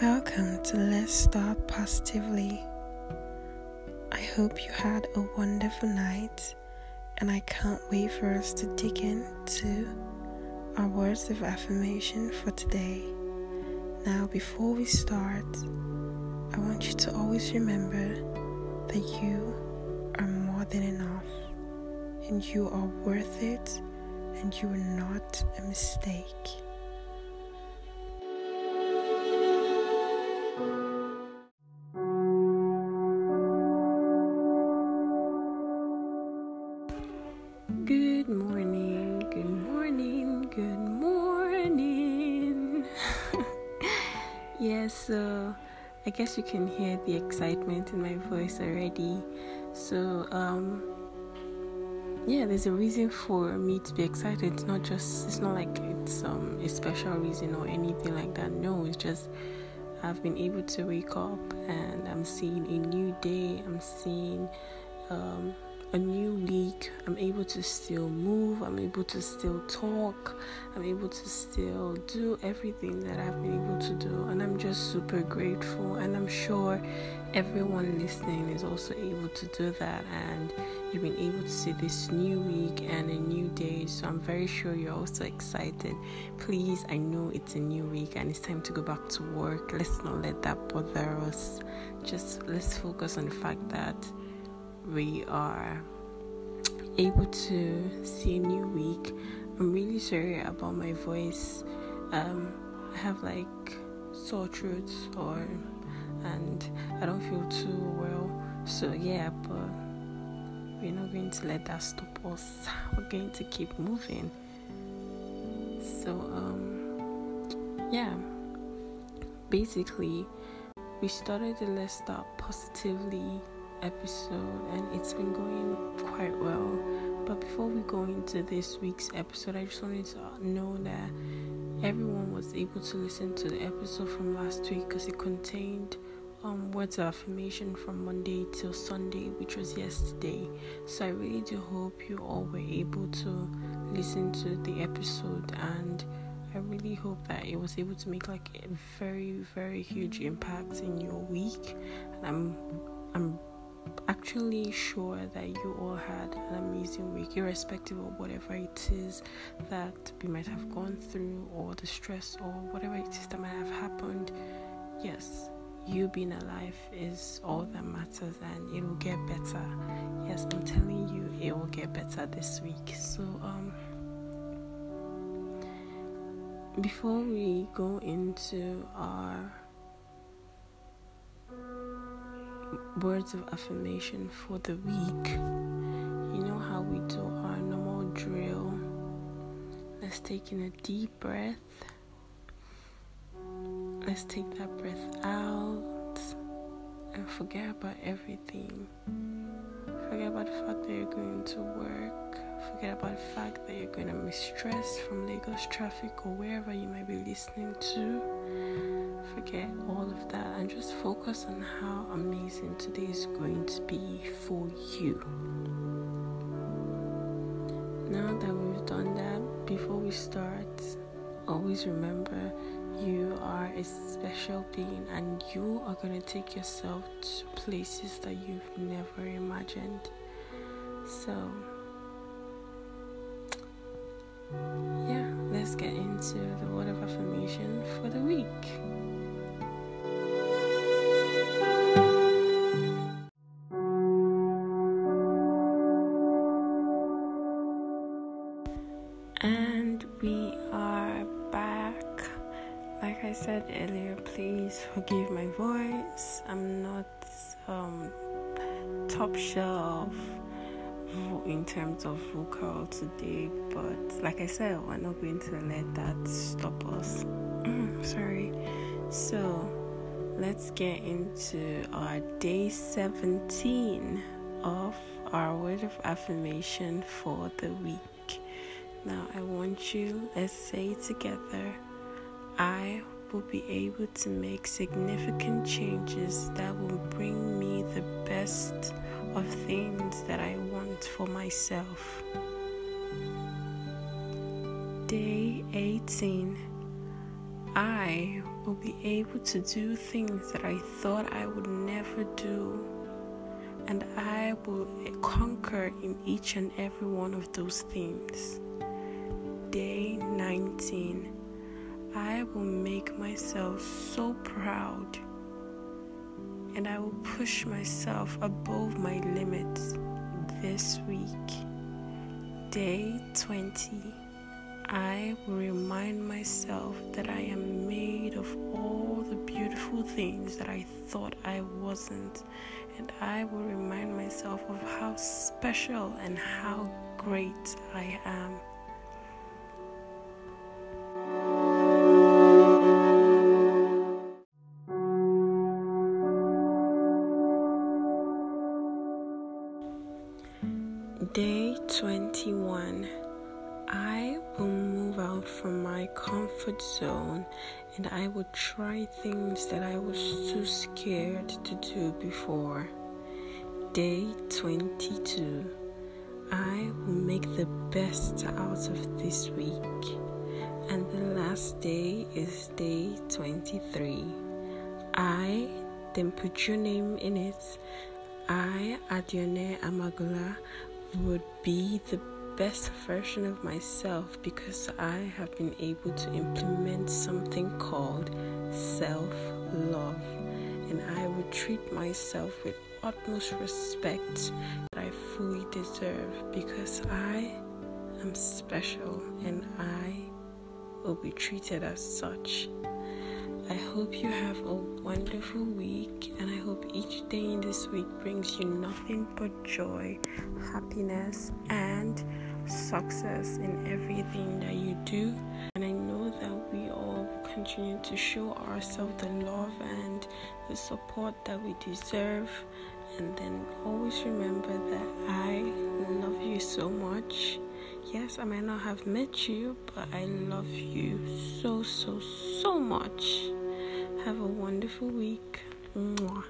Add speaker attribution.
Speaker 1: Welcome to Let's Start Positively. I hope you had a wonderful night, and I can't wait for us to dig into our words of affirmation for today. Now, before we start, I want you to always remember that you are more than enough, and you are worth it, and you are not a mistake. Good morning, good morning, good morning. yes, so I guess you can hear the excitement in my voice already. So, um, yeah, there's a reason for me to be excited. It's not just, it's not like it's um, a special reason or anything like that. No, it's just I've been able to wake up and I'm seeing a new day. I'm seeing, um, a new week. I'm able to still move. I'm able to still talk. I'm able to still do everything that I've been able to do. And I'm just super grateful. And I'm sure everyone listening is also able to do that. And you've been able to see this new week and a new day. So I'm very sure you're also excited. Please, I know it's a new week and it's time to go back to work. Let's not let that bother us. Just let's focus on the fact that we are able to see a new week. I'm really sorry about my voice. Um, I have like sore throats or and I don't feel too well. So yeah, but we're not going to let that stop us. We're going to keep moving. So um yeah. Basically we started the Let's Start Positively episode and it's been going quite well. But before we go into this week's episode, I just wanted to know that everyone was able to listen to the episode from last week because it contained um, words of affirmation from Monday till Sunday, which was yesterday. So I really do hope you all were able to listen to the episode and I really hope that it was able to make like a very, very huge impact in your week. And I'm I'm actually sure that you all had an amazing week, irrespective of whatever it is that we might have gone through, or the stress, or whatever it is that might have happened. Yes, you being alive is all that matters, and it will get better. Yes, I'm telling you, it will get better this week. So, um, before we go into our words of affirmation for the week. You know how we do our normal drill. Let's take in a deep breath. Let's take that breath out and forget about everything. Forget about the fact that you're going to work. Forget about the fact that you're going to be stressed from Lagos traffic or wherever you might be listening to forget all of that and just focus on how amazing today is going to be for you. Now that we've done that, before we start, always remember you are a special being and you are going to take yourself to places that you've never imagined. So, yeah, let's get into the word of affirmation for the week. And we are back. Like I said earlier, please forgive my voice. I'm not um, top shelf in terms of vocal today, but like I said, we're not going to let that stop us. Sorry. So let's get into our day 17 of our word of affirmation for the week. Now, I want you, let's say together, I will be able to make significant changes that will bring me the best of things that I want for myself. Day 18 I will be able to do things that I thought I would never do. And I will conquer in each and every one of those things. Day 19. I will make myself so proud and I will push myself above my limits this week. Day 20. I will remind myself that I am made of all the beautiful things that I thought I wasn't, and I will remind myself of how special and how great I am. Day 21 I will move out from my comfort zone and I will try things that I was too scared to do before. Day 22 I will make the best out of this week. And the last day is day 23. I, then put your name in it. I, Adione Amagula, would be the best version of myself because I have been able to implement something called self love. And I would treat myself with utmost respect that I fully deserve because I am special and I will be treated as such. I hope you have a wonderful week, and I hope each day in this week brings you nothing but joy, happiness, and success in everything that you do. And I know that we all continue to show ourselves the love and the support that we deserve. And then always remember that I love you so much. Yes, I might not have met you, but I love you so, so, so much. Have a wonderful week. Mwah.